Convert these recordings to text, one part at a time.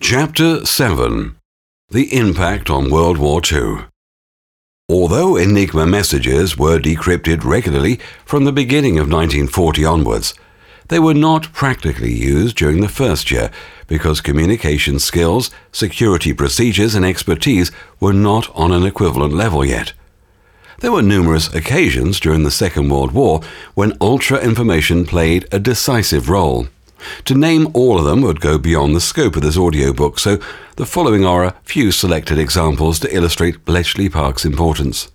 Chapter 7 The Impact on World War II. Although Enigma messages were decrypted regularly from the beginning of 1940 onwards, they were not practically used during the first year because communication skills, security procedures, and expertise were not on an equivalent level yet. There were numerous occasions during the Second World War when ultra information played a decisive role. To name all of them would go beyond the scope of this audiobook, so the following are a few selected examples to illustrate Bletchley Park's importance.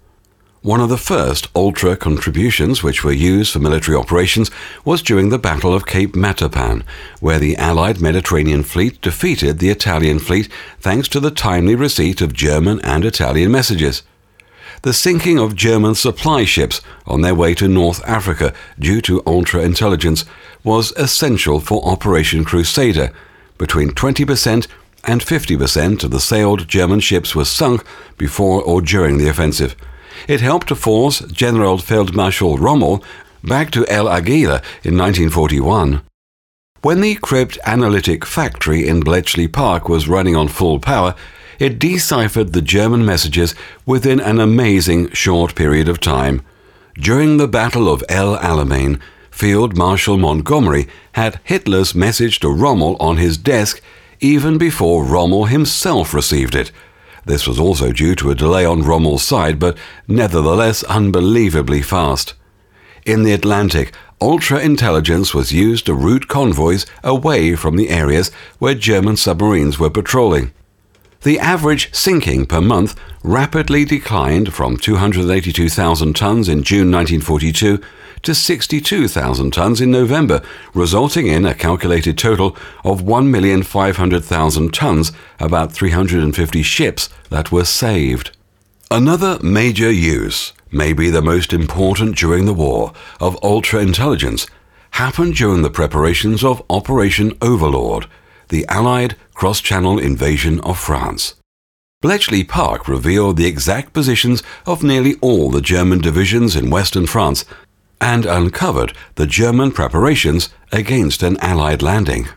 One of the first ultra contributions which were used for military operations was during the Battle of Cape Matapan, where the Allied Mediterranean fleet defeated the Italian fleet thanks to the timely receipt of German and Italian messages the sinking of German supply ships on their way to North Africa due to ultra intelligence was essential for Operation Crusader. Between 20% and 50% of the sailed German ships were sunk before or during the offensive. It helped to force General Feldmarschall Rommel back to El Agheila in 1941. When the cryptanalytic factory in Bletchley Park was running on full power, it deciphered the German messages within an amazing short period of time. During the Battle of El Alamein, Field Marshal Montgomery had Hitler's message to Rommel on his desk even before Rommel himself received it. This was also due to a delay on Rommel's side, but nevertheless unbelievably fast. In the Atlantic, ultra intelligence was used to route convoys away from the areas where German submarines were patrolling the average sinking per month rapidly declined from 282,000 tons in June 1942 to 62,000 tons in November, resulting in a calculated total of 1,500,000 tons, about 350 ships that were saved. Another major use, maybe the most important during the war, of ultra intelligence happened during the preparations of Operation Overlord the Allied cross channel invasion of France. Bletchley Park revealed the exact positions of nearly all the German divisions in western France and uncovered the German preparations against an Allied landing.